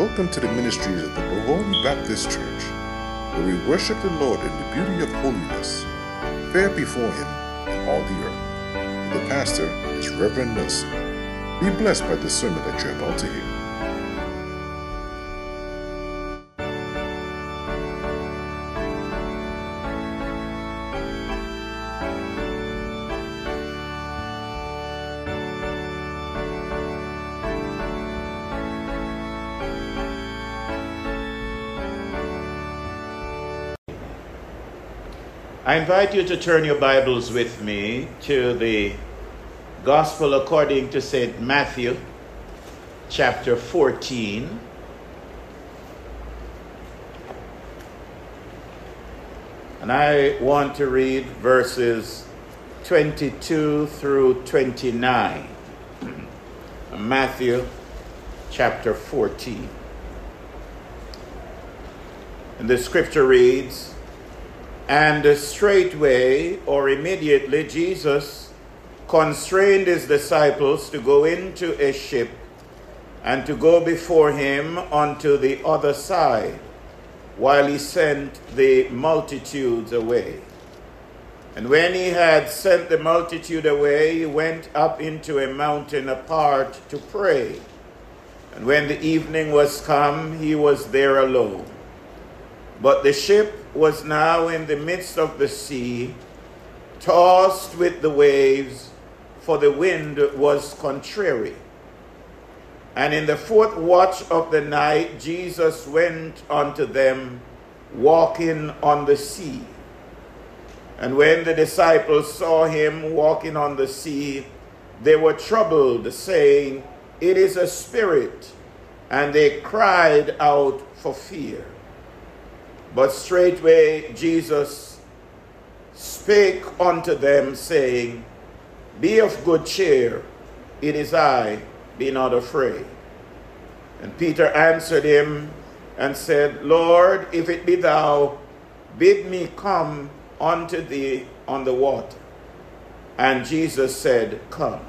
Welcome to the ministries of the Bovoni Baptist Church, where we worship the Lord in the beauty of holiness, fair before Him in all the earth. The pastor is Reverend Nelson. Be blessed by the sermon that you're about to hear. I invite you to turn your Bibles with me to the Gospel according to St. Matthew, chapter 14. And I want to read verses 22 through 29. Matthew chapter 14. And the scripture reads, and straightway or immediately Jesus constrained his disciples to go into a ship and to go before him unto the other side while he sent the multitudes away. And when he had sent the multitude away, he went up into a mountain apart to pray. And when the evening was come, he was there alone. But the ship was now in the midst of the sea, tossed with the waves, for the wind was contrary. And in the fourth watch of the night, Jesus went unto them, walking on the sea. And when the disciples saw him walking on the sea, they were troubled, saying, It is a spirit. And they cried out for fear. But straightway Jesus spake unto them, saying, Be of good cheer, it is I, be not afraid. And Peter answered him and said, Lord, if it be thou, bid me come unto thee on the water. And Jesus said, Come.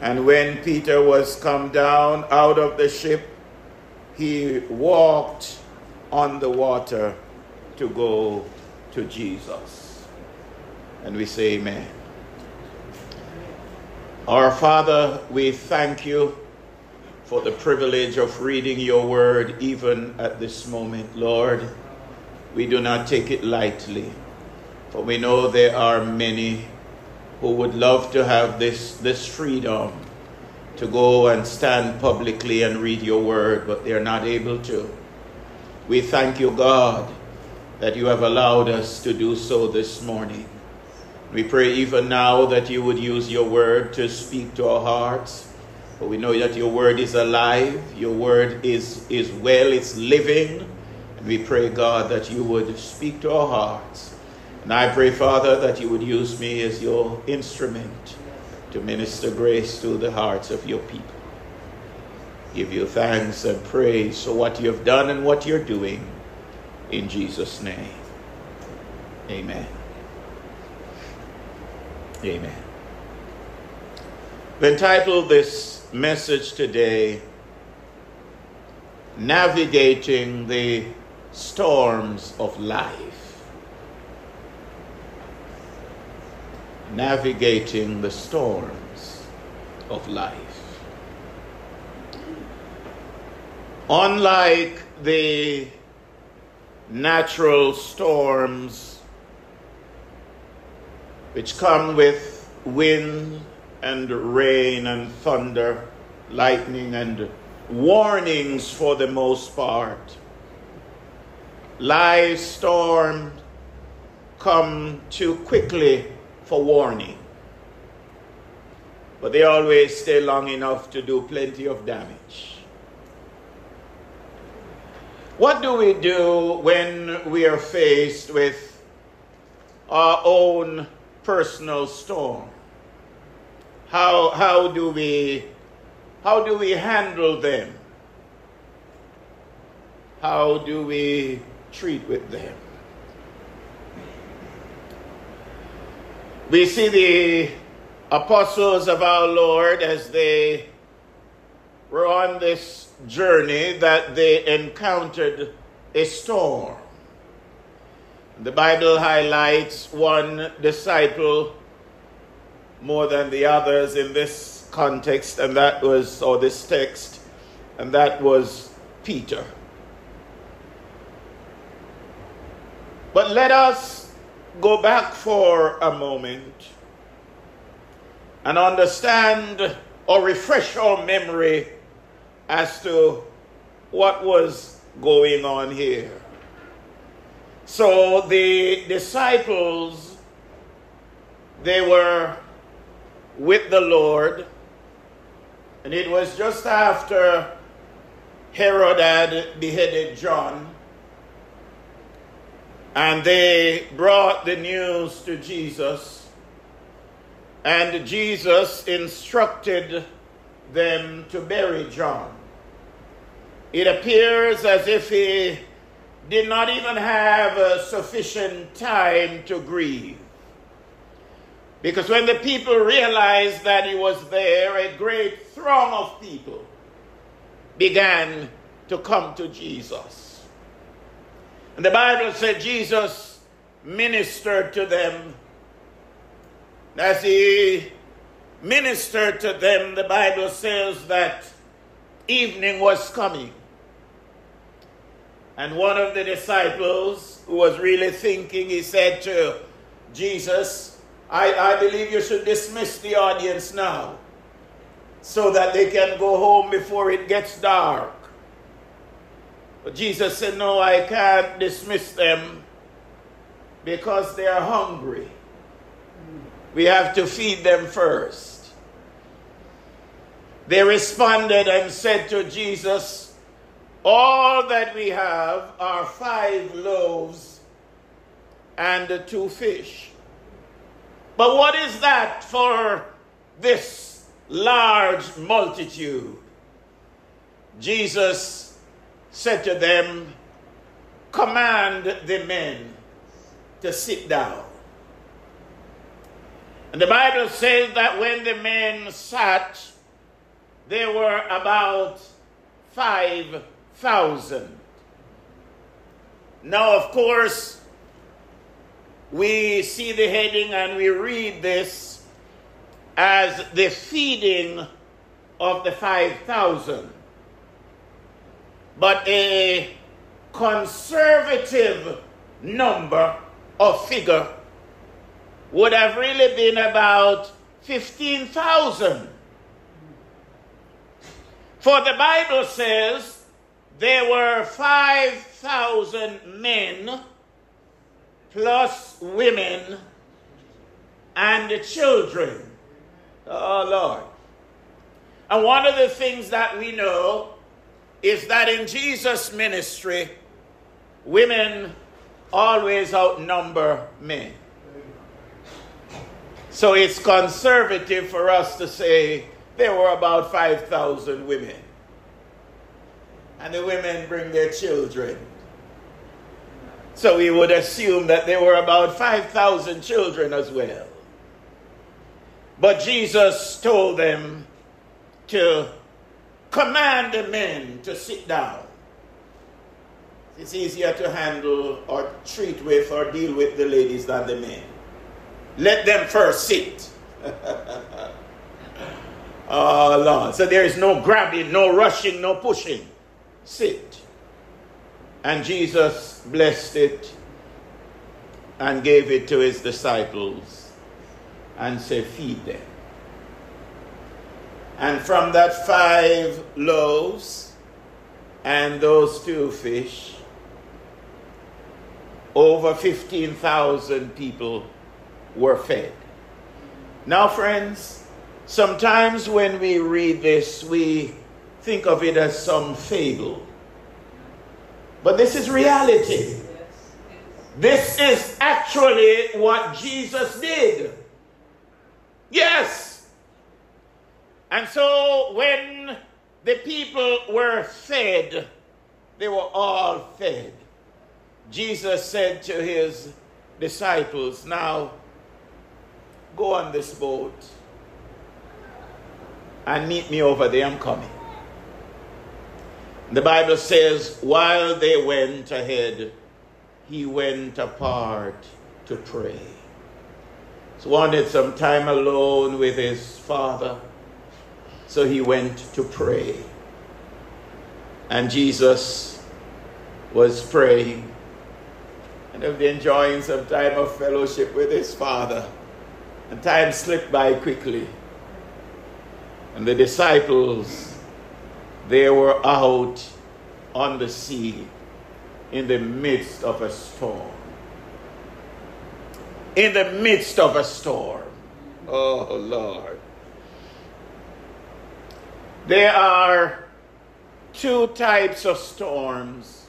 And when Peter was come down out of the ship, he walked on the water to go to Jesus. And we say, Amen. Our Father, we thank you for the privilege of reading your word even at this moment, Lord. We do not take it lightly, for we know there are many who would love to have this, this freedom to go and stand publicly and read your word, but they're not able to. We thank you, God, that you have allowed us to do so this morning. We pray even now that you would use your word to speak to our hearts. For we know that your word is alive, your word is, is well, it's living. And we pray, God, that you would speak to our hearts. And I pray, Father, that you would use me as your instrument to minister grace to the hearts of your people. Give you thanks and praise for what you have done and what you're doing. In Jesus' name. Amen. Amen. We entitled this message today, Navigating the Storms of Life. Navigating the Storms of Life. Unlike the natural storms which come with wind and rain and thunder, lightning and warnings for the most part. Live storms come too quickly for warning, but they always stay long enough to do plenty of damage. What do we do when we are faced with our own personal storm? How, how, do we, how do we handle them? How do we treat with them? We see the apostles of our Lord as they were on this journey that they encountered a storm. The Bible highlights one disciple more than the others in this context, and that was, or this text, and that was Peter. But let us go back for a moment and understand or refresh our memory as to what was going on here. So the disciples, they were with the Lord, and it was just after Herod had beheaded John, and they brought the news to Jesus, and Jesus instructed them to bury John. It appears as if he did not even have uh, sufficient time to grieve. Because when the people realized that he was there, a great throng of people began to come to Jesus. And the Bible said Jesus ministered to them. As he ministered to them, the Bible says that evening was coming. And one of the disciples who was really thinking, he said to Jesus, I, I believe you should dismiss the audience now so that they can go home before it gets dark. But Jesus said, No, I can't dismiss them because they are hungry. We have to feed them first. They responded and said to Jesus, all that we have are five loaves and two fish. But what is that for this large multitude? Jesus said to them, Command the men to sit down. And the Bible says that when the men sat, there were about five thousand. Now, of course, we see the heading and we read this as the feeding of the 5,000. But a conservative number or figure would have really been about 15,000. For the Bible says there were 5,000 men plus women and children. Oh, Lord. And one of the things that we know is that in Jesus' ministry, women always outnumber men. So it's conservative for us to say there were about 5,000 women and the women bring their children. So we would assume that there were about 5,000 children as well. But Jesus told them to command the men to sit down. It's easier to handle or treat with or deal with the ladies than the men. Let them first sit. oh, Lord. So there is no grabbing, no rushing, no pushing sit. And Jesus blessed it and gave it to his disciples and said, Feed them. And from that five loaves and those two fish, over 15,000 people were fed. Now, friends, sometimes when we read this, we think of it as some fable. But this is reality. This is actually what Jesus did. Yes. And so when the people were fed, they were all fed. Jesus said to his disciples, Now go on this boat and meet me over there. I'm coming. The Bible says, while they went ahead, he went apart to pray. So wanted some time alone with his father. So he went to pray. And Jesus was praying and of enjoying some time of fellowship with his father. And time slipped by quickly. And the disciples, they were out on the sea in the midst of a storm. In the midst of a storm. Oh, Lord. There are two types of storms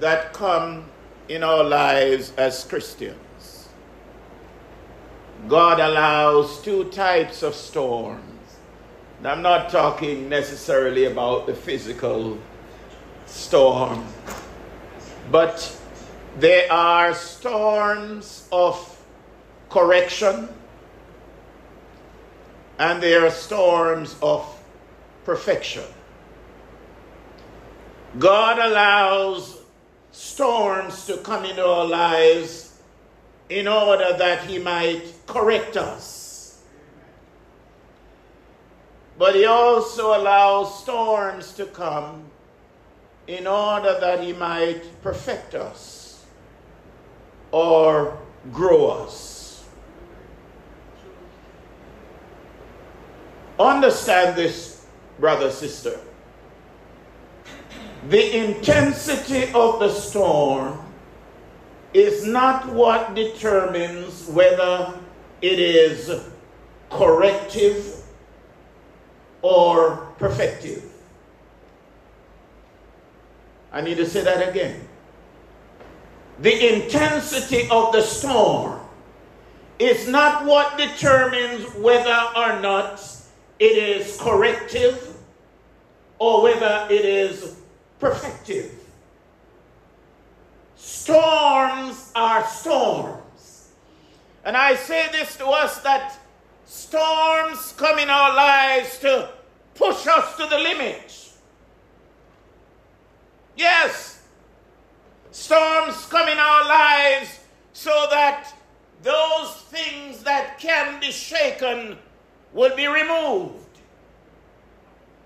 that come in our lives as Christians. God allows two types of storms. And I'm not talking necessarily about the physical storm, but there are storms of correction and there are storms of perfection. God allows storms to come into our lives in order that He might correct us. But He also allows storms to come in order that He might perfect us or grow us. Understand this, brother, sister. The intensity of the storm is not what determines whether it is corrective or perfective. I need to say that again. The intensity of the storm is not what determines whether or not it is corrective or whether it is perfective. Storms are storms. And I say this to us that storms come in our lives to push us to the limit. Yes, storms come in our lives so that those things that can be shaken will be removed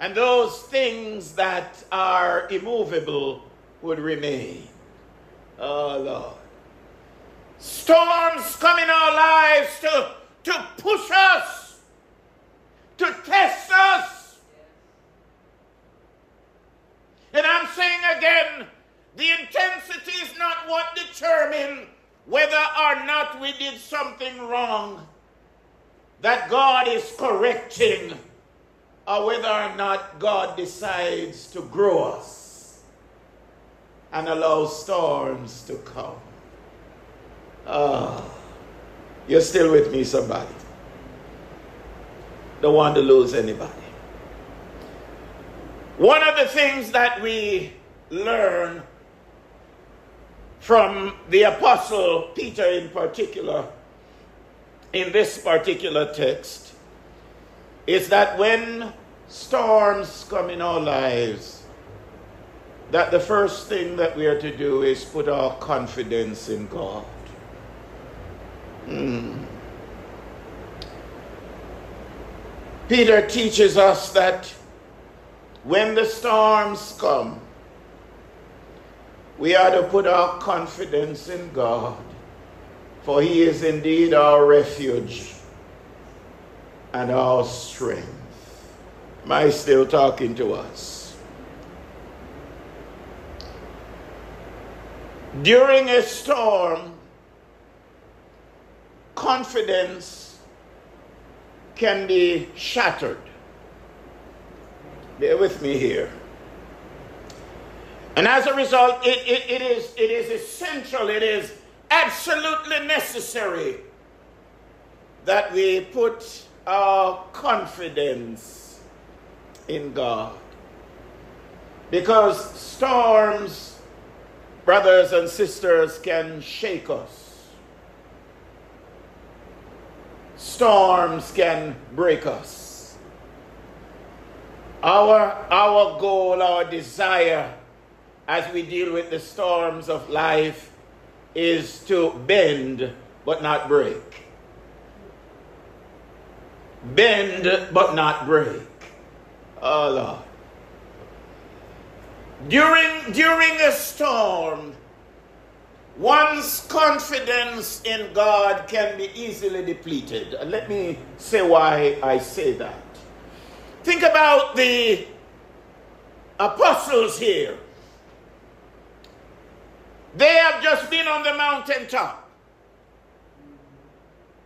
and those things that are immovable would remain. Oh, Lord. Storms come in our lives to, to push us, to test us. And I'm saying again, the intensity is not what determines whether or not we did something wrong that God is correcting or whether or not God decides to grow us and allow storms to come. Ah, you're still with me, somebody. Don't want to lose anybody. One of the things that we learn from the Apostle Peter in particular, in this particular text, is that when storms come in our lives, that the first thing that we are to do is put our confidence in God. Mm. Peter teaches us that when the storms come, we are to put our confidence in God, for He is indeed our refuge and our strength. Am I still talking to us? During a storm, confidence can be shattered. Bear with me here. And as a result, it, it, it, is, it is essential, it is absolutely necessary that we put our confidence in God. Because storms, brothers and sisters, can shake us. Storms can break us. Our, our goal, our desire as we deal with the storms of life is to bend but not break. Bend but not break. Oh Lord. During, during a storm, one's confidence in God can be easily depleted. Let me say why I say that. Think about the apostles here. They have just been on the mountaintop.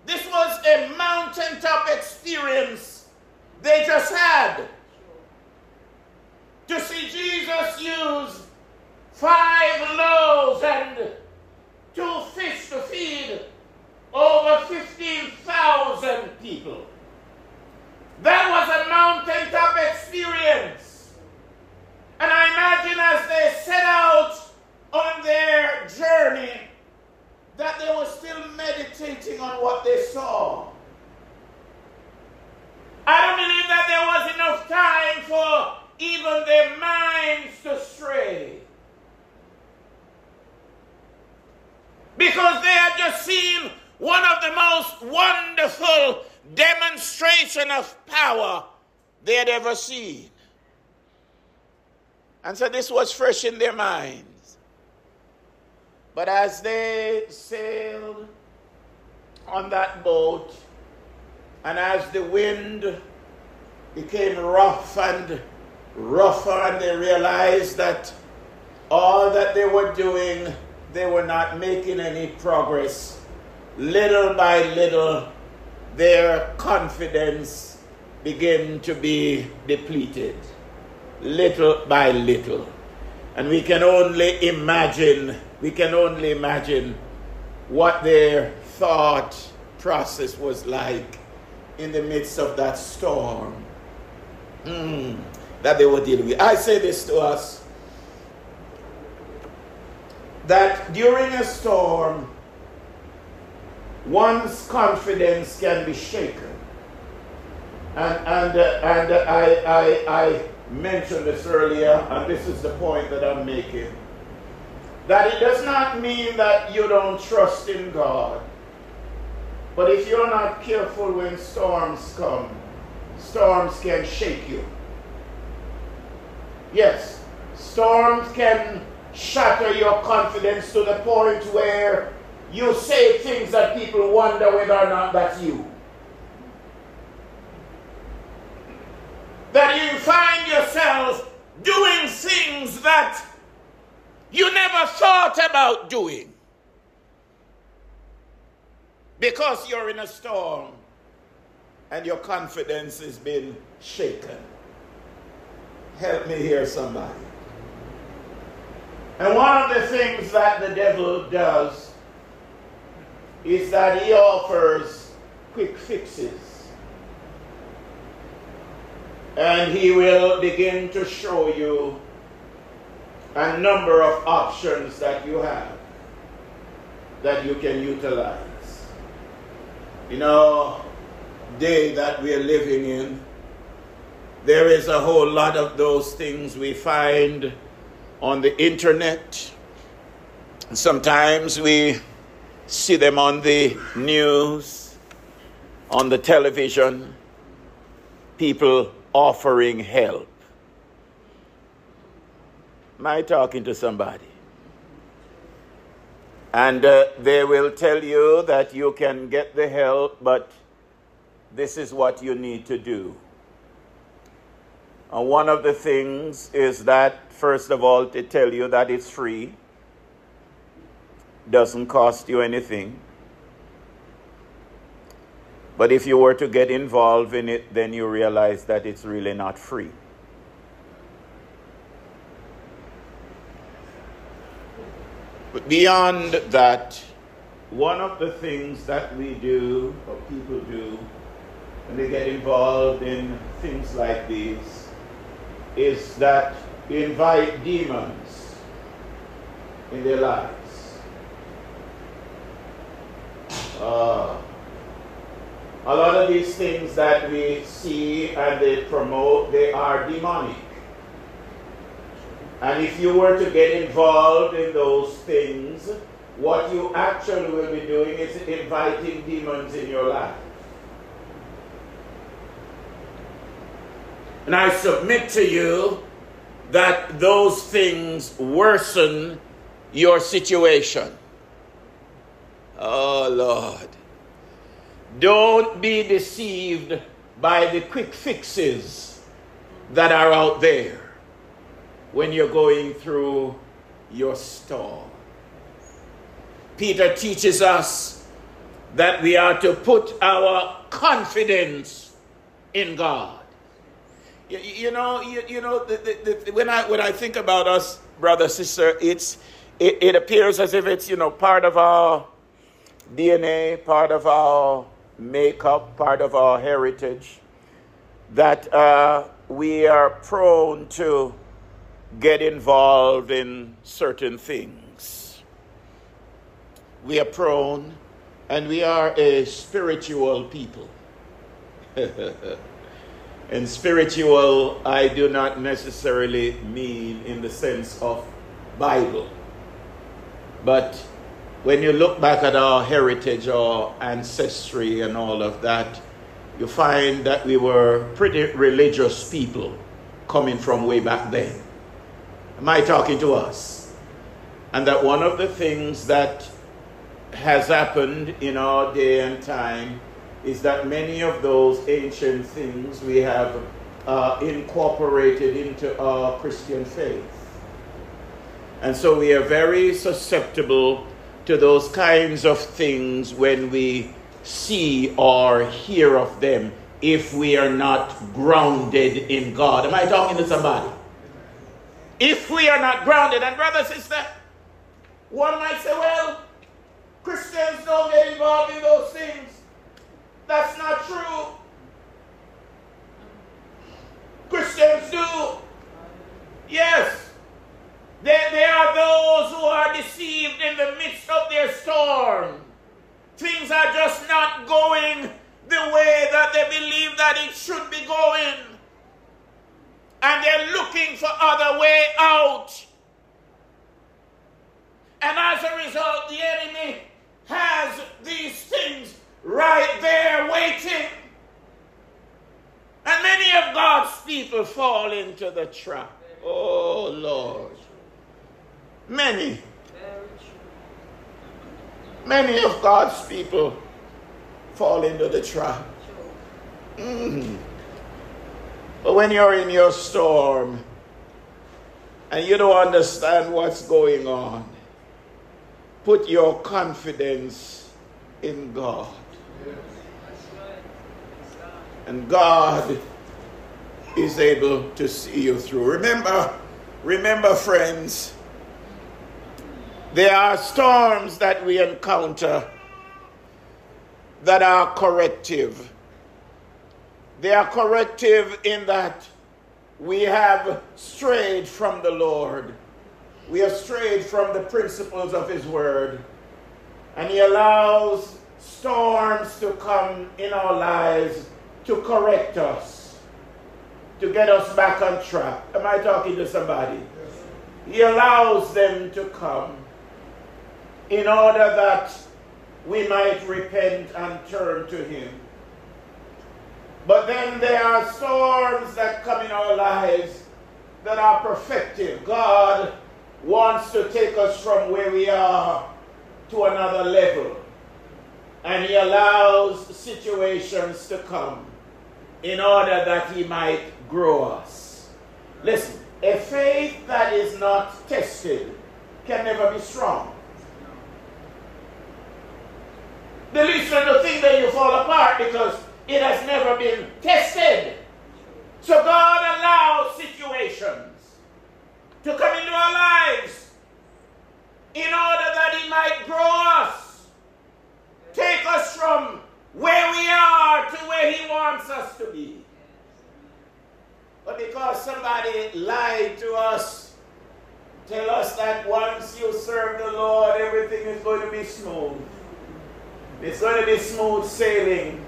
This was a mountaintop experience they just had. To see Jesus use five loaves and two fish to feed over 15,000 people. That was a mountaintop experience. And I imagine as they set out on their journey that they were still meditating on what they saw. I don't believe that there was enough time for even their minds to stray. Because they had just seen one of the most wonderful demonstration of power they had ever seen. And so this was fresh in their minds. But as they sailed on that boat, and as the wind became rough and rougher, and they realized that all that they were doing, they were not making any progress. Little by little, their confidence began to be depleted little by little. And we can only imagine, we can only imagine what their thought process was like in the midst of that storm mm, that they were dealing with. I say this to us that during a storm, one's confidence can be shaken. And, and, uh, and uh, I, I, I mentioned this earlier, and this is the point that I'm making. That it does not mean that you don't trust in God. But if you're not careful when storms come, storms can shake you. Yes, storms can shatter your confidence to the point where you say things that people wonder whether or not that's you. That you find yourself doing things that you never thought about doing because you're in a storm and your confidence has been shaken. Help me here, somebody. And one of the things that the devil does is that he offers quick fixes. And he will begin to show you a number of options that you have that you can utilize. You know, day that we're living in, there is a whole lot of those things we find on the internet. Sometimes we see them on the news, on the television, people offering help. Am I talking to somebody? And uh, they will tell you that you can get the help, but this is what you need to do. And one of the things is that, first of all, to tell you that it's free, doesn't cost you anything. But if you were to get involved in it, then you realize that it's really not free. But beyond that, one of the things that we do, or people do, when they get involved in things like these, is that you invite demons in their lives. Uh, a lot of these things that we see and they promote, they are demonic. And if you were to get involved in those things, what you actually will be doing is inviting demons in your life. And I submit to you that those things worsen your situation. Oh, Lord. Don't be deceived by the quick fixes that are out there when you're going through your storm. Peter teaches us that we are to put our confidence in God. You, you know, you, you know, the, the, the, when I when I think about us, brother, sister, it's it, it appears as if it's you know part of our DNA, part of our makeup, part of our heritage, that uh, we are prone to get involved in certain things. We are prone, and we are a spiritual people. and spiritual, I do not necessarily mean in the sense of Bible, but when you look back at our heritage, our ancestry, and all of that, you find that we were pretty religious people coming from way back then. Am I talking to us? And that one of the things that has happened in our day and time is that many of those ancient things we have uh, incorporated into our Christian faith. And so we are very susceptible to those kinds of things when we see or hear of them if we are not grounded in God. Am I talking to somebody? If we are not grounded, and brother, sister, one might say, well, Christians don't get involved in those things. That's not true. Christians do. Yes. There, there are those who are deceived in the midst of their storm. Things are just not going the way that they believe that it should be going. And they're looking for other way out. And as a result, the enemy has these things right there waiting. And many of God's people fall into the trap. Oh, Lord. Many. Many of God's people fall into the trap. Mm. But when you're in your storm and you don't understand what's going on, put your confidence in God. And God is able to see you through. Remember, remember, friends, there are storms that we encounter that are corrective. They are corrective in that we have strayed from the Lord. We have strayed from the principles of His Word. And He allows storms to come in our lives to correct us, to get us back on track. Am I talking to somebody? He allows them to come in order that we might repent and turn to Him. But then there are storms that come in our lives that are perfective. God wants to take us from where we are to another level. And He allows situations to come in order that He might grow us. Listen, a faith that is not tested can never be strong. the least little thing that you fall apart because it has never been tested. So God allows situations to come into our lives in order that He might grow us, take us from where we are to where He wants us to be. But because somebody lied to us, tell us that once you serve the Lord, everything is going to be smooth. It's going to be smooth sailing.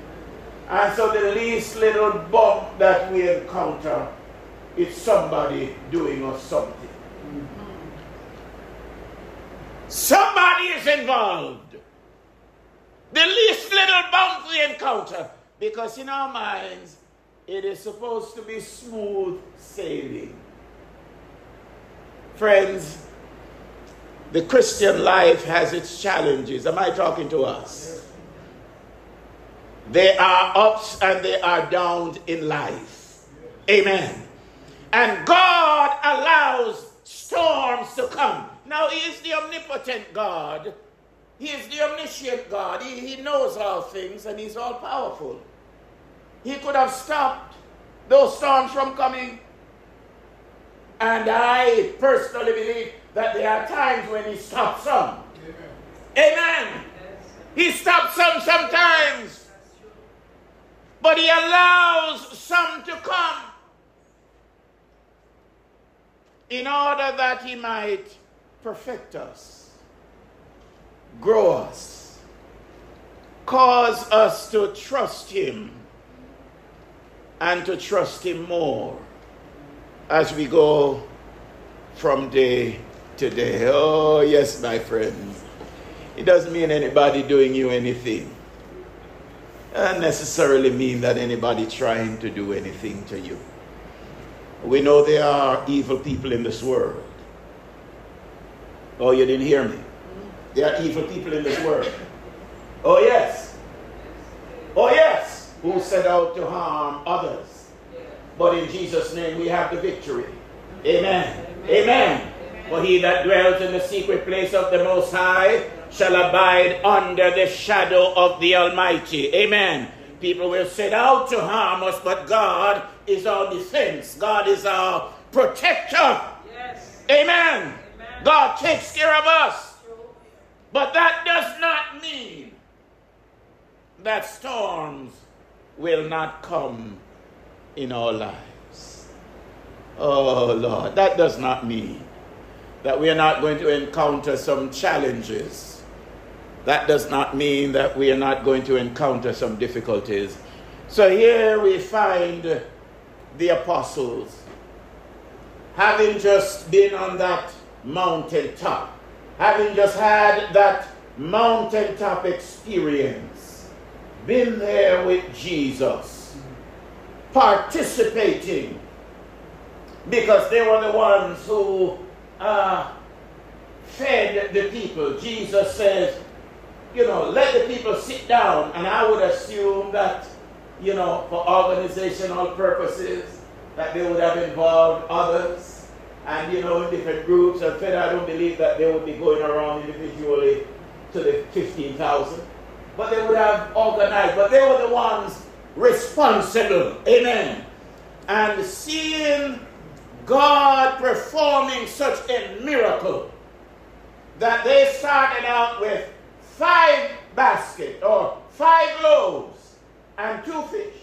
And so the least little bump that we encounter, it's somebody doing us something. Mm-hmm. Somebody is involved. The least little bump we encounter, because in our minds, it is supposed to be smooth sailing. Friends, the Christian life has its challenges. Am I talking to us? There are ups and there are downs in life. Amen. And God allows storms to come. Now, He is the omnipotent God, He is the omniscient God. He, he knows all things and He's all powerful. He could have stopped those storms from coming. And I personally believe that there are times when He stops some. Amen. Amen. He stops some sometimes. But He allows some to come in order that He might perfect us, grow us, cause us to trust Him and to trust Him more as we go from day to day. Oh, yes, my friends. It doesn't mean anybody doing you anything. It doesn't necessarily mean that anybody trying to do anything to you. We know there are evil people in this world. Oh, you didn't hear me. There are evil people in this world. Oh, yes. Oh, yes. Who set out to harm others. But in Jesus' name we have the victory. Amen. Amen. Amen. For he that dwells in the secret place of the Most High shall abide under the shadow of the Almighty. Amen. People will set out to harm us, but God is our defense. God is our protector. Yes. Amen. God takes care of us. But that does not mean that storms will not come in our lives. Oh Lord, that does not mean that we are not going to encounter some challenges. That does not mean that we are not going to encounter some difficulties. So here we find the apostles having just been on that mountaintop. Having just had that mountaintop experience, been there with Jesus, participating, because they were the ones who uh, fed the people. Jesus says, you know, let the people sit down. And I would assume that, you know, for organizational purposes, that they would have involved others and you know in different groups and fed I don't believe that they would be going around individually to the 15,000 but they would have organized but they were the ones responsible. Amen. And seeing God performing such a miracle that they started out with five baskets or five loaves and two fish.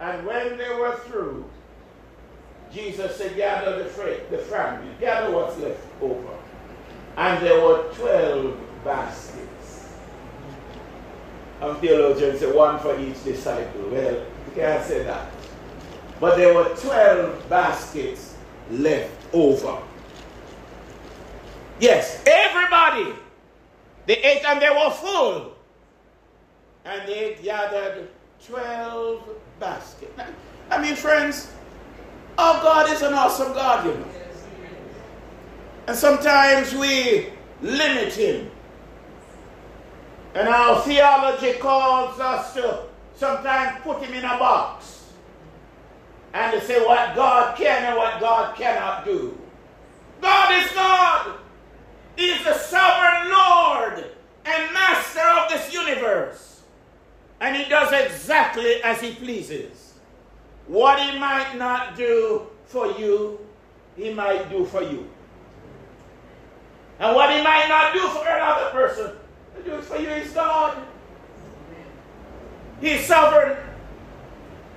And when they were through Jesus said, gather the, fra- the gather what's left over. And there were 12 baskets. And theologians say one for each disciple. Well, you can't say that. But there were 12 baskets left over. Yes, everybody. They ate and they were full. And they gathered 12 baskets. I mean, friends, our God is an awesome God, you know. And sometimes we limit Him. And our theology calls us to sometimes put Him in a box and to say what God can and what God cannot do. God is God. He is the sovereign Lord and master of this universe. And He does exactly as He pleases. What he might not do for you, he might do for you. And what he might not do for another person, he do it for you. He's God. He's sovereign.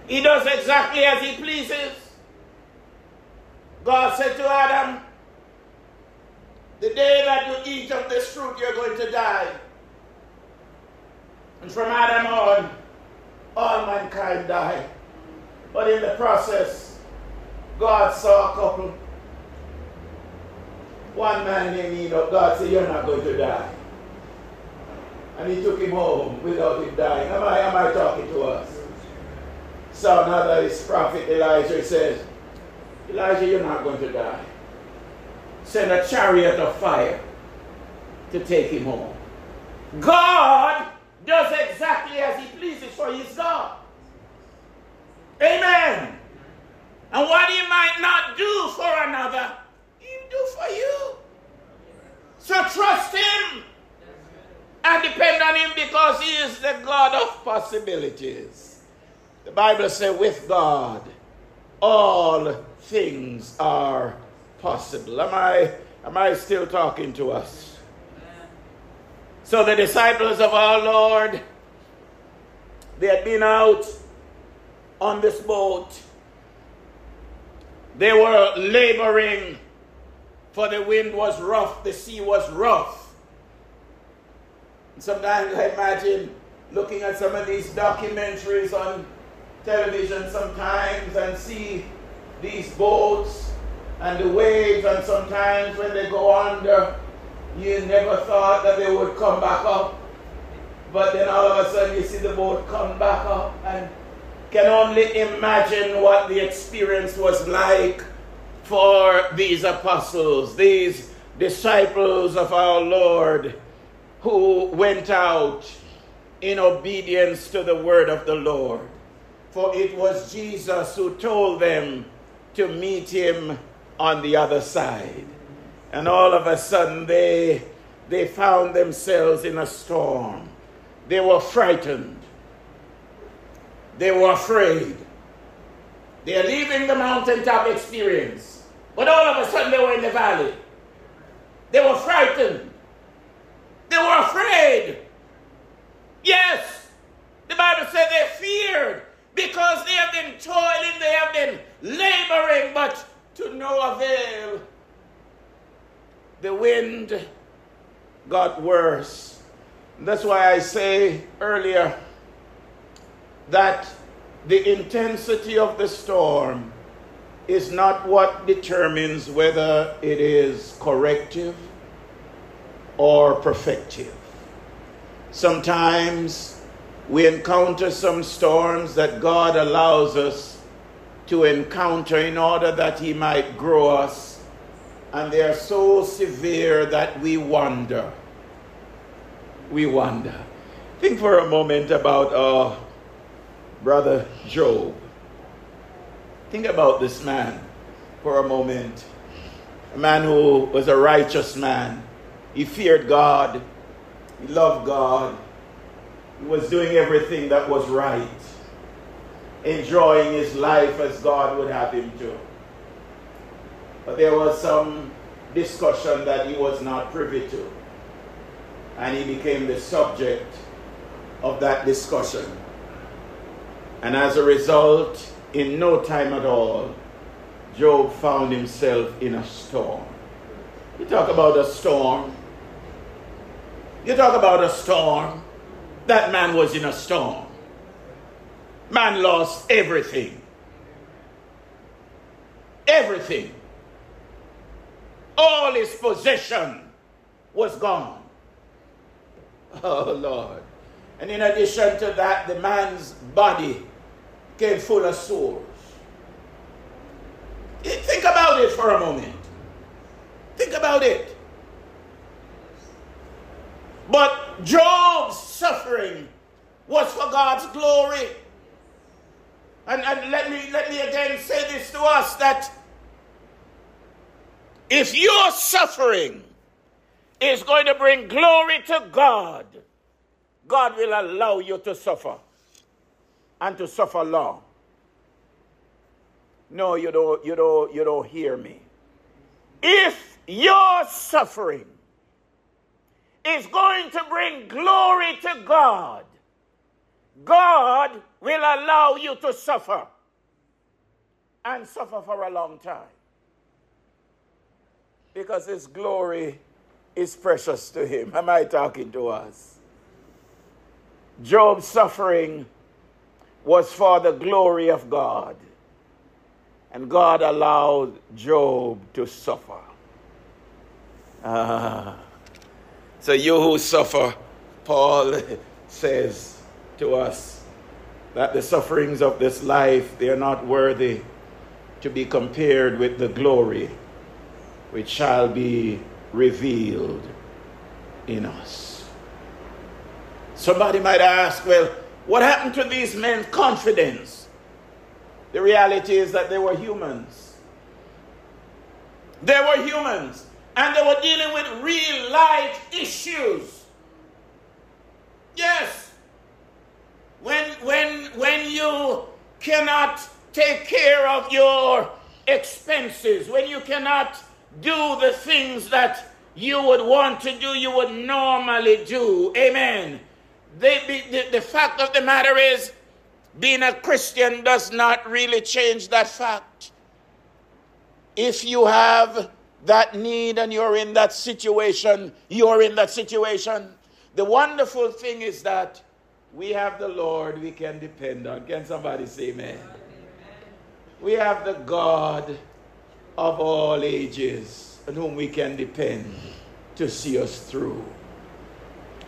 He does exactly as he pleases. God said to Adam, The day that you eat of this fruit, you're going to die. And from Adam on, all mankind die. But in the process, God saw a couple. One man named Enoch, God said, You're not going to die. And he took him home without him dying. Am I, am I talking to us? So now that his prophet Elijah says, Elijah, you're not going to die. Send a chariot of fire to take him home. God does exactly as he pleases, for he's God. Amen. And what he might not do for another, he'll do for you. So trust him and depend on him because he is the God of possibilities. The Bible says, with God, all things are possible. Am I, am I still talking to us? So the disciples of our Lord, they had been out on this boat. They were laboring, for the wind was rough, the sea was rough. Sometimes I imagine looking at some of these documentaries on television sometimes and see these boats and the waves, and sometimes when they go under, you never thought that they would come back up. But then all of a sudden you see the boat come back up and can only imagine what the experience was like for these apostles, these disciples of our Lord who went out in obedience to the word of the Lord. For it was Jesus who told them to meet him on the other side. And all of a sudden they, they found themselves in a storm. They were frightened. They were afraid. They're leaving the mountaintop experience. But all of a sudden they were in the valley. They were frightened. They were afraid. Yes, the Bible said they feared because they have been toiling, they have been laboring, but to no avail. The wind got worse. That's why I say earlier that the intensity of the storm is not what determines whether it is corrective or perfective. Sometimes we encounter some storms that God allows us to encounter in order that He might grow us. And they are so severe that we wonder. We wonder. Think for a moment about our brother Job. Think about this man for a moment. A man who was a righteous man. He feared God. He loved God. He was doing everything that was right, enjoying his life as God would have him to. But there was some discussion that he was not privy to. And he became the subject of that discussion. And as a result, in no time at all, Job found himself in a storm. You talk about a storm. You talk about a storm. That man was in a storm. Man lost everything. Everything. All his possession was gone. Oh, Lord. And in addition to that, the man's body came full of souls. Think about it for a moment. Think about it. But Job's suffering was for God's glory. And, and let, me, let me again say this to us that if your suffering is going to bring glory to God, God will allow you to suffer and to suffer long. No, you don't, you don't, you don't hear me. If your suffering is going to bring glory to God, God will allow you to suffer and suffer for a long time because His glory is precious to Him. Am I talking to us? Job's suffering was for the glory of God. And God allowed Job to suffer. Ah. So, you who suffer, Paul says to us that the sufferings of this life, they are not worthy to be compared with the glory which shall be revealed in us. Somebody might ask, well, what happened to these men's confidence? The reality is that they were humans. They were humans. And they were dealing with real life issues. Yes. When, when, when you cannot take care of your expenses, when you cannot do the things that you would want to do, you would normally do. Amen. They, the, the fact of the matter is, being a Christian does not really change that fact. If you have that need and you're in that situation, you're in that situation. The wonderful thing is that we have the Lord we can depend on. Can somebody say amen? We have the God of all ages on whom we can depend to see us through.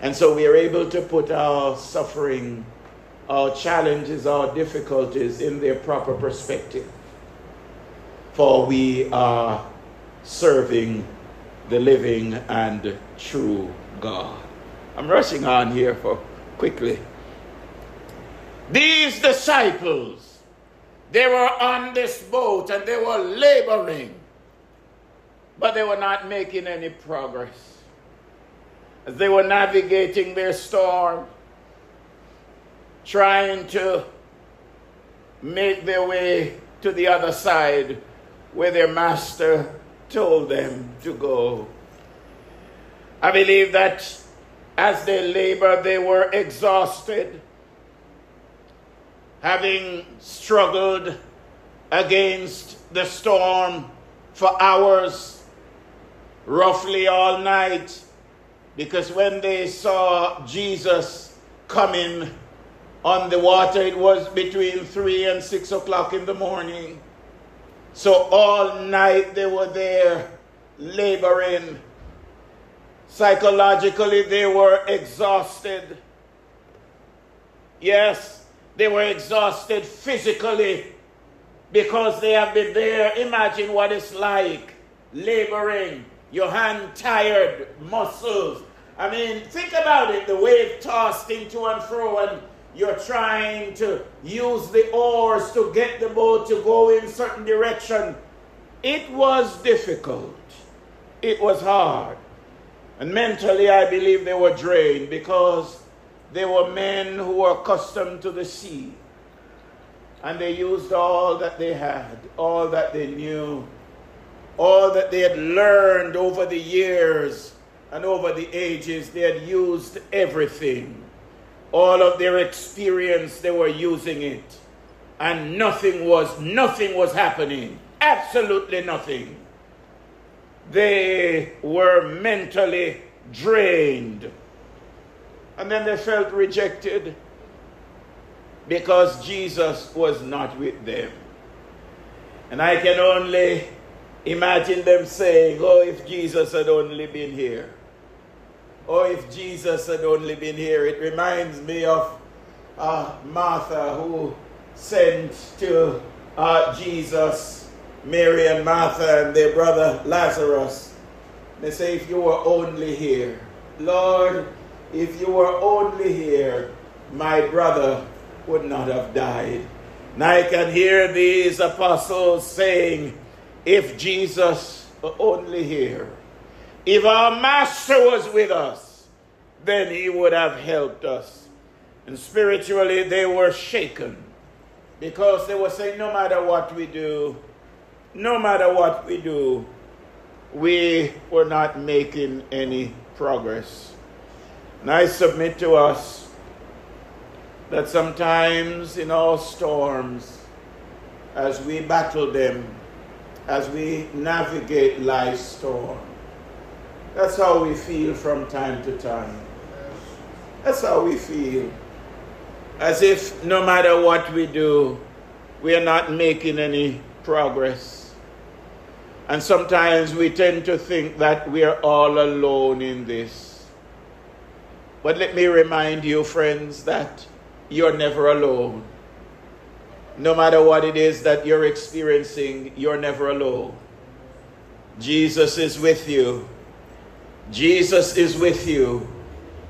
And so we are able to put our suffering, our challenges, our difficulties in their proper perspective. For we are serving the living and true God. I'm rushing on here for quickly. These disciples, they were on this boat and they were laboring, but they were not making any progress. As they were navigating their storm, trying to make their way to the other side where their master told them to go. I believe that as they labored, they were exhausted, having struggled against the storm for hours, roughly all night, because when they saw Jesus coming on the water, it was between three and six o'clock in the morning. So all night they were there laboring. Psychologically, they were exhausted. Yes, they were exhausted physically because they have been there. Imagine what it's like laboring, your hand tired, muscles. I mean, think about it the wave tossed into and fro and you're trying to use the oars to get the boat to go in certain direction. It was difficult. It was hard. And mentally, I believe they were drained because they were men who were accustomed to the sea. And they used all that they had, all that they knew, all that they had learned over the years and over the ages. They had used everything all of their experience, they were using it. And nothing was, nothing was happening. Absolutely nothing. They were mentally drained. And then they felt rejected because Jesus was not with them. And I can only imagine them saying, Oh, if Jesus had only been here. Oh, if Jesus had only been here. It reminds me of uh, Martha who sent to uh, Jesus, Mary and Martha and their brother Lazarus. They say, if you were only here, Lord, if you were only here, my brother would not have died. And I can hear these apostles saying, if Jesus were only here, if our master was with us, then he would have helped us. And spiritually, they were shaken because they were saying, no matter what we do, no matter what we do, we were not making any progress. And I submit to us that sometimes in our storms, as we battle them, as we navigate life's storm, that's how we feel from time to time. That's how we feel. As if no matter what we do, we are not making any progress. And sometimes we tend to think that we are all alone in this. But let me remind you, friends, that you're never alone. No matter what it is that you're experiencing, you're never alone. Jesus is with you. Jesus is with you,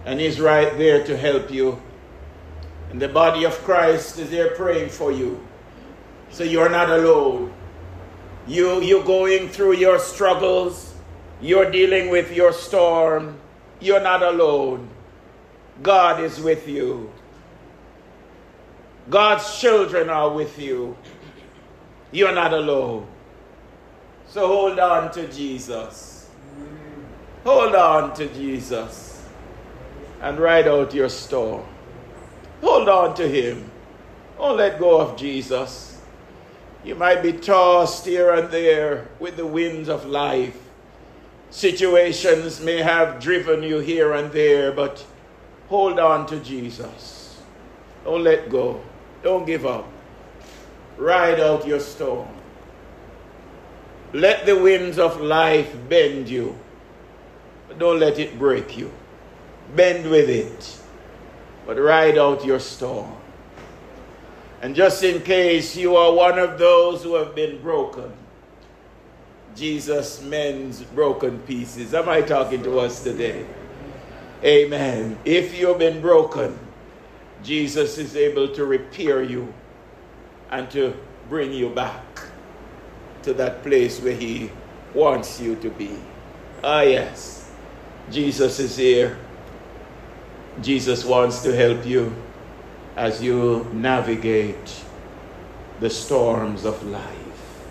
and He's right there to help you. And the body of Christ is there praying for you. So you're not alone. You, you're going through your struggles, you're dealing with your storm, you're not alone. God is with you. God's children are with you. You're not alone. So hold on to Jesus. Hold on to Jesus and ride out your storm. Hold on to Him. Don't let go of Jesus. You might be tossed here and there with the winds of life. Situations may have driven you here and there, but hold on to Jesus. Don't let go. Don't give up. Ride out your storm. Let the winds of life bend you, but don't let it break you. Bend with it, but ride out your storm. And just in case you are one of those who have been broken, Jesus mends broken pieces. Am I talking to us today? Amen. If you've been broken, Jesus is able to repair you and to bring you back to that place where He wants you to be. Ah, yes, Jesus is here. Jesus wants to help you as you navigate the storms of life.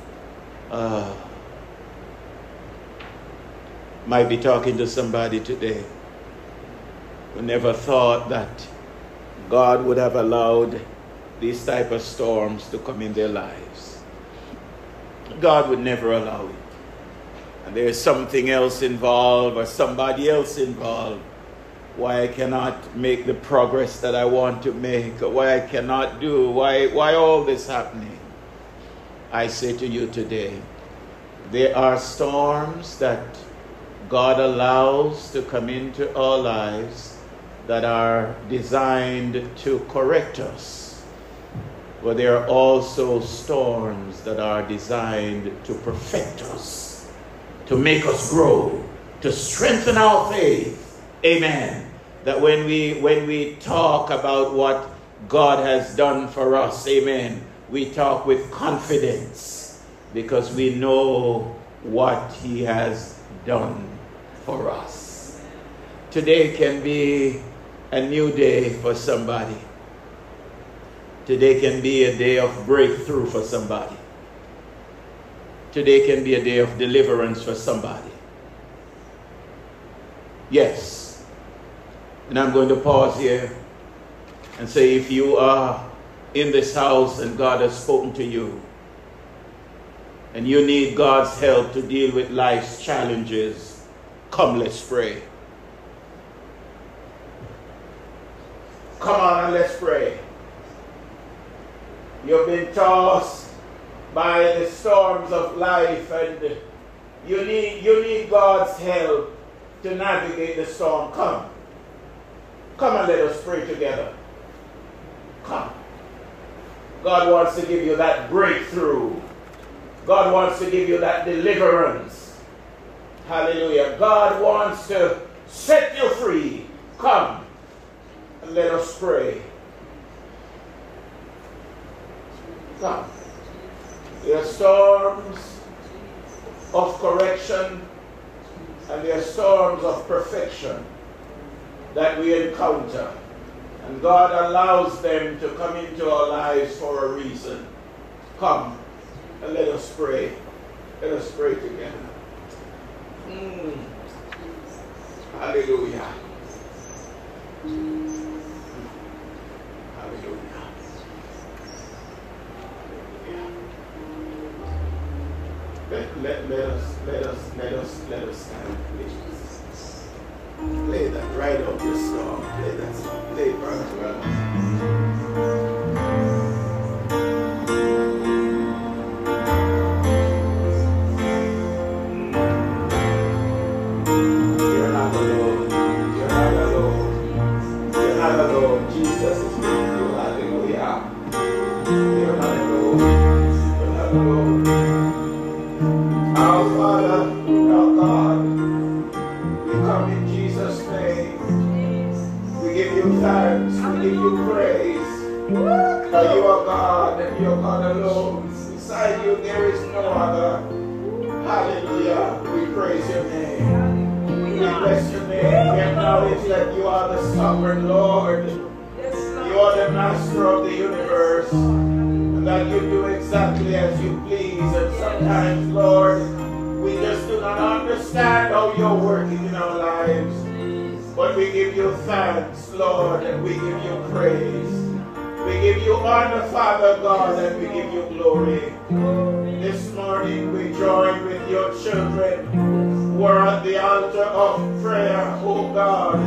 Uh, might be talking to somebody today who never thought that God would have allowed these type of storms to come in their lives. God would never allow it. And there's something else involved or somebody else involved. Why I cannot make the progress that I want to make, or why I cannot do, why, why all this happening. I say to you today, there are storms that God allows to come into our lives that are designed to correct us, but there are also storms that are designed to perfect us, to make us grow, to strengthen our faith. Amen. That when we when we talk about what God has done for us, amen, we talk with confidence because we know what he has done for us. Today can be a new day for somebody. Today can be a day of breakthrough for somebody. Today can be a day of deliverance for somebody. Yes. And I'm going to pause here and say if you are in this house and God has spoken to you, and you need God's help to deal with life's challenges, come, let's pray. Come on and let's pray. You've been tossed by the storms of life and you need, you need God's help to navigate the storm. Come. Come and let us pray together. Come. God wants to give you that breakthrough. God wants to give you that deliverance. Hallelujah. God wants to set you free. Come. Let us pray. Come. There are storms of correction and there are storms of perfection that we encounter. And God allows them to come into our lives for a reason. Come and let us pray. Let us pray together. Mm. Hallelujah. Let, let, let us, let us, let us, let us stand, please. Play that right up your song. Play that song. Play brother. Jesus God and you are God alone. Beside you there is no other. Hallelujah. We praise your name. We bless your name. We acknowledge that you are the sovereign Lord. You are the master of the universe. And that you do exactly as you please. And sometimes, Lord, we just do not understand how you're working in our lives. But we give you thanks, Lord, and we give you praise. We give you honor, Father God, and we give you glory. This morning we join with your children who are at the altar of prayer, oh God,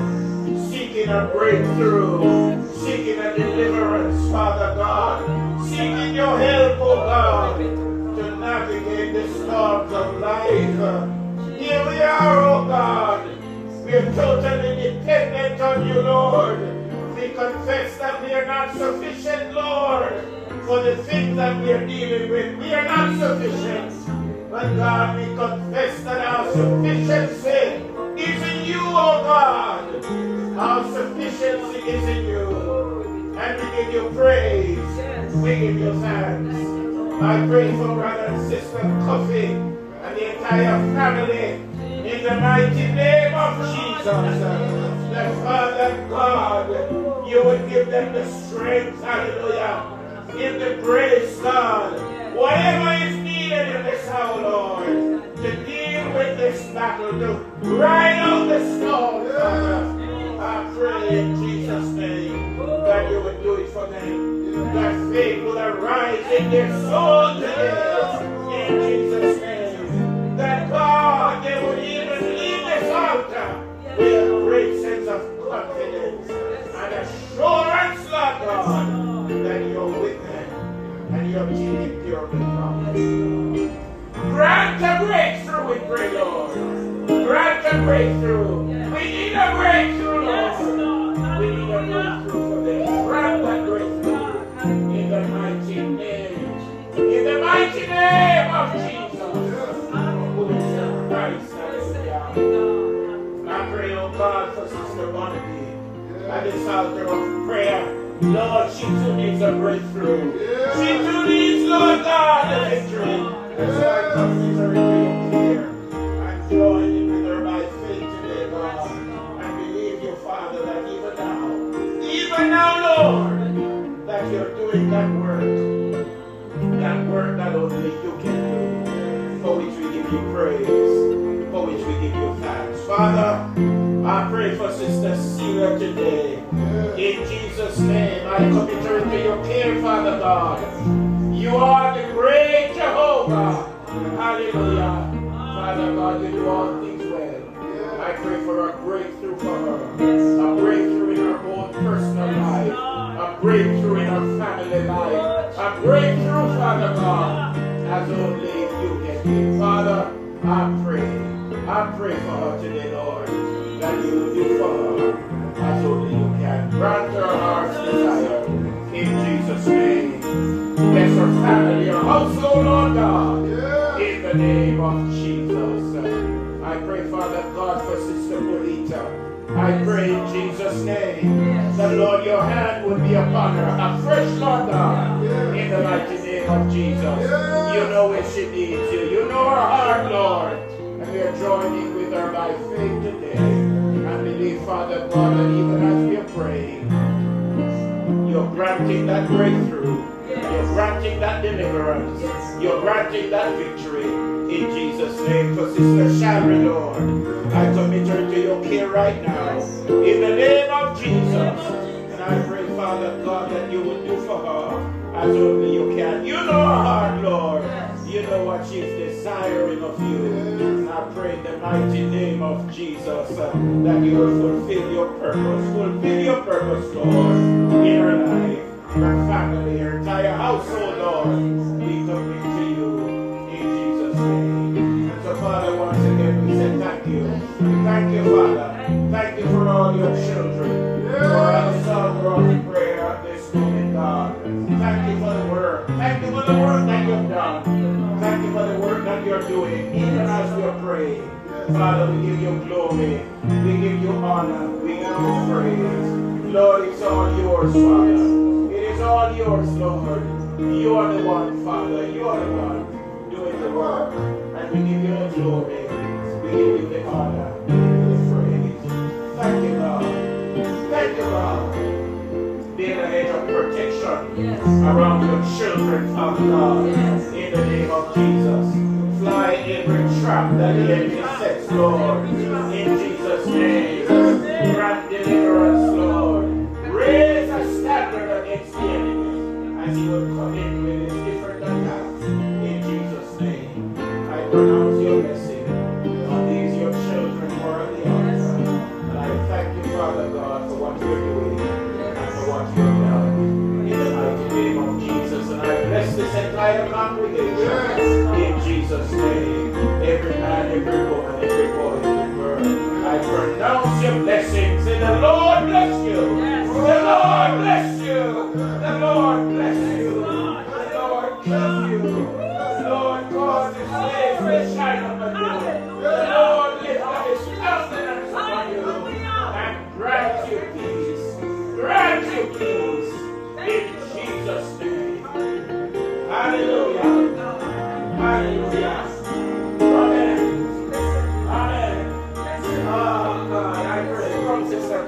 seeking a breakthrough, seeking a deliverance, Father God, seeking your help, oh God, to navigate the storms of life. Here we are, oh God. We are totally dependent on you, Lord. Confess that we are not sufficient, Lord, for the things that we are dealing with. We are not sufficient. But God, we confess that our sufficiency is in you, oh God. Our sufficiency is in you. And we give you praise. We give you thanks. I pray for brother and sister Coffee and the entire family in the mighty name of Jesus. That Father God, you would give them the strength, hallelujah, in the grace, God. Whatever is needed in this hour, Lord, to deal with this battle, to ride out the storm, Father. I pray in Jesus' name that you would do it for them. That faith will arise in their soul today. In Jesus' name. That God, they would even leave this altar assurance, God, that you're with them and you're keeping your with promise. Grant a breakthrough, we pray, Lord. Grant a breakthrough. We need a breakthrough, Lord. We need a breakthrough for them. Grant that breakthrough in the mighty name. In the mighty name of Jesus. Who is the Christ. Hallelujah. I pray, oh God, for Sister Barnaby at this altar of prayer. Lord, she too needs a breakthrough. She too needs, Lord God, a victory. And so I come to her in here. I'm joining with her by faith today, God. And believe you, Father, that even now, even now, Lord, that you're doing that work. That work that only you can do. For which we give you praise. For which we give you thanks. Father, I pray for Sister Celia today. In Jesus' name, I commit her into your care, Father God. You are the great Jehovah. Hallelujah. Father God, you do all things well. I pray for a breakthrough for her. A breakthrough in her own personal life. A breakthrough in her family life. A breakthrough, Father God, as only you can give. Father, I pray. I pray for her today, Lord, that you will do for her as only you. Grant her heart's desire in Jesus' name. Bless her family, her household, Lord God, in the name of Jesus. I pray, Father God, for Sister Bonita. I pray in Jesus' name that, Lord, your hand would be upon her, a fresh Lord God, in the mighty name of Jesus. You know where she needs you. You know her heart, Lord. And we are joining with her by faith today. Father God, that even as we are praying, you're granting that breakthrough. You're granting that deliverance. You're granting that victory. In Jesus' name, for Sister Sharon, Lord, I commit her to your care right now. In the name of Jesus. And I pray, Father God, that you will do for her as only you can. You know her heart, Lord. You know what she's desiring of you. I pray in the mighty name of Jesus uh, that you will fulfill your purpose. Fulfill your purpose, Lord, in her life, her family, her entire household, Lord. We commit Father, we give you glory. We give you honor. We give you praise. Lord, it's all yours, Father.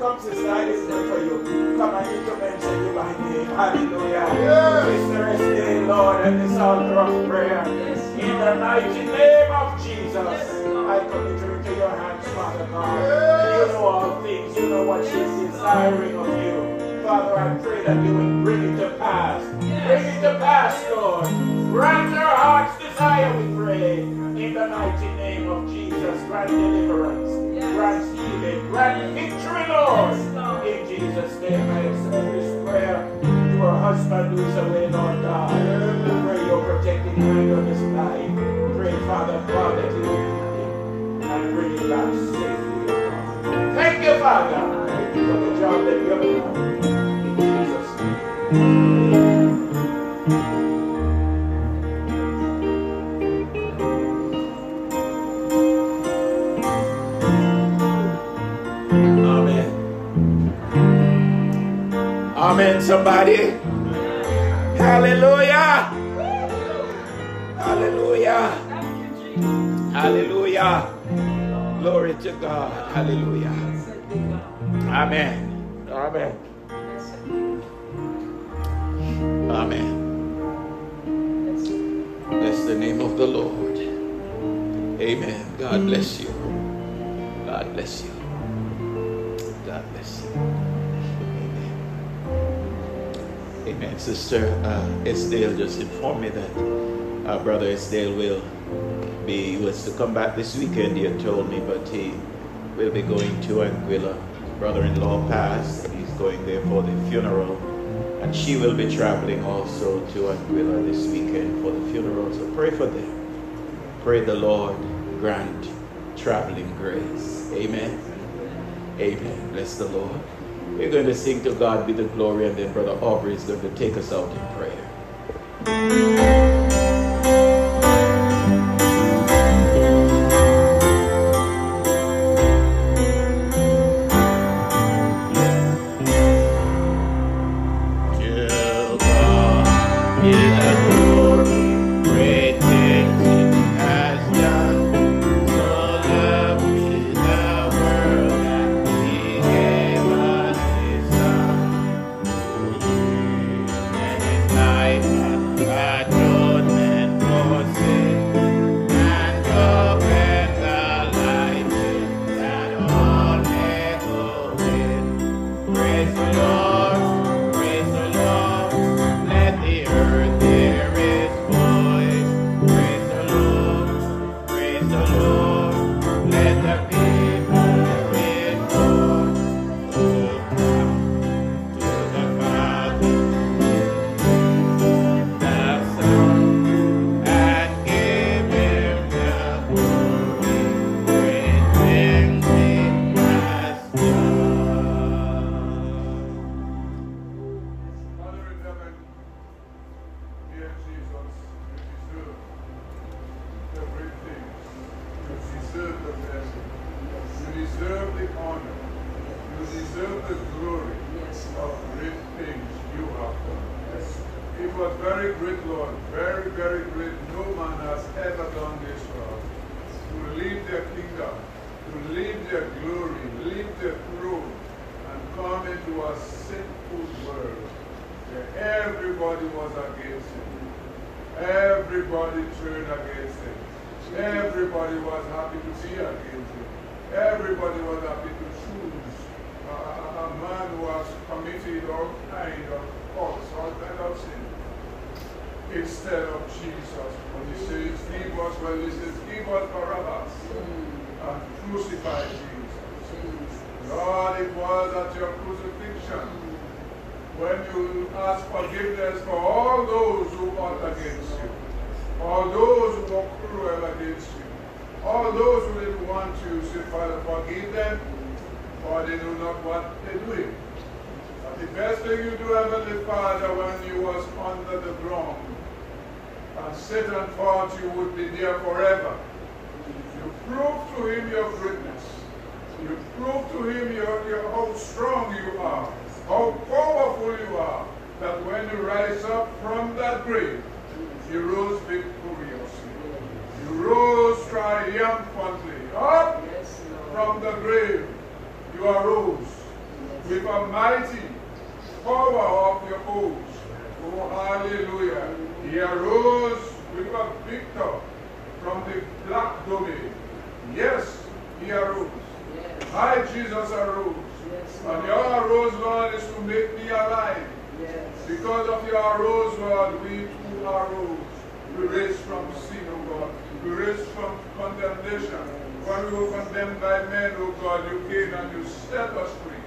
Come, sister. Come, sister. I didn't for you. Come, I need to mention you by name. Hallelujah. Sister Estelle, Lord, and this altar of prayer. In the mighty name of Jesus, I commit her into your hands, Father God. You know all things. You know what she's desiring of you. Father, I pray that you would bring it to pass. Bring it to pass, Lord. Grant her heart's desire, we pray. In the mighty name of Jesus, grant deliverance, Lord. In Jesus' name, I extend this prayer to her husband who is away, Lord God. We pray your protecting hand on his life. Pray, Father God, that you will and bring him back safely. Thank you, Father, for the job that you have done. In Jesus' name. Somebody. Hallelujah. Hallelujah. Hallelujah. Glory to God. Hallelujah. Amen. Amen. Amen. Bless the name of the Lord. Amen. God bless you. God bless you. God bless you. Amen. Sister uh, Estelle just informed me that uh, Brother Estelle will be, he was to come back this weekend, he had told me, but he will be going to Anguilla. Brother-in-law passed. He's going there for the funeral. And she will be traveling also to Anguilla this weekend for the funeral. So pray for them. Pray the Lord grant traveling grace. Amen. Amen. Bless the Lord. We're going to sing to God be the glory, and then Brother Aubrey is going to take us out in prayer. Leave their glory, leave their throne, and come into a sinful world where everybody was against him. Everybody turned against him. Everybody was happy to be against him. Everybody was happy to choose a, a, man who has committed all kind of faults, all kind of sin, instead of Jesus. When he says, give us, well, he says, give us Barabbas mm. And crucify Jesus. Lord, it was at your crucifixion when you asked forgiveness for all those who fought against you, all those who were cruel against you, all those who didn't want you, say, Father, forgive them, for they know not what they're doing. But the best thing you do, Heavenly Father, when you was under the throne, and Satan thought you would be there forever, you proved to him your greatness. You prove to him your, your, how strong you are, how powerful you are, that when you rise up from that grave, you rose victoriously. You rose triumphantly. Up from the grave, you arose with a mighty power of your oaths. Oh, hallelujah. He arose with a victor from the black domain. Yes, he arose. I, Jesus, arose. And your arose, Lord, is to make me alive. Because of your arose, Lord, we too arose. We raised from sin, O God. We raised from condemnation. When we were condemned by men, O God, you came and you set us free.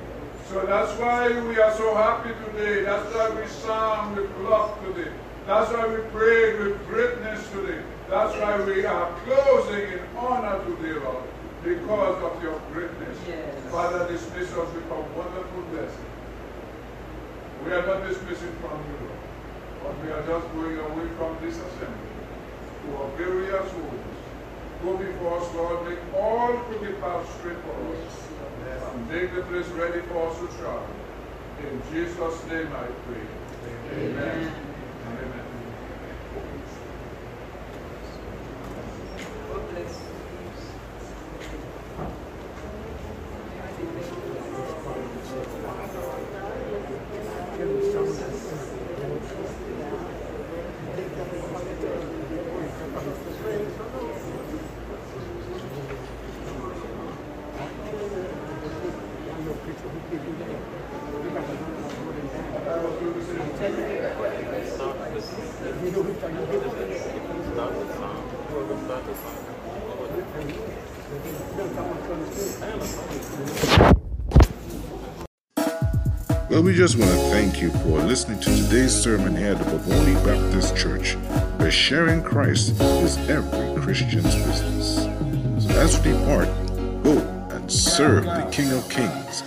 So that's why we are so happy today. That's why we sang with love today. That's why we pray with greatness today. That's why we are closing in honor to today, Lord, because of your greatness. Yes. Father, dismiss us with a wonderful blessing. We are not dismissing from you, Lord, but we are just going away from this assembly to our various homes. Go before us, Lord, make all crooked paths straight for us. And make the place ready for us to travel. In Jesus' name I pray. Amen. and Amen. We just want to thank you for listening to today's sermon here at the Bovoni Baptist Church, where sharing Christ is every Christian's business. So as we depart, go and serve the King of Kings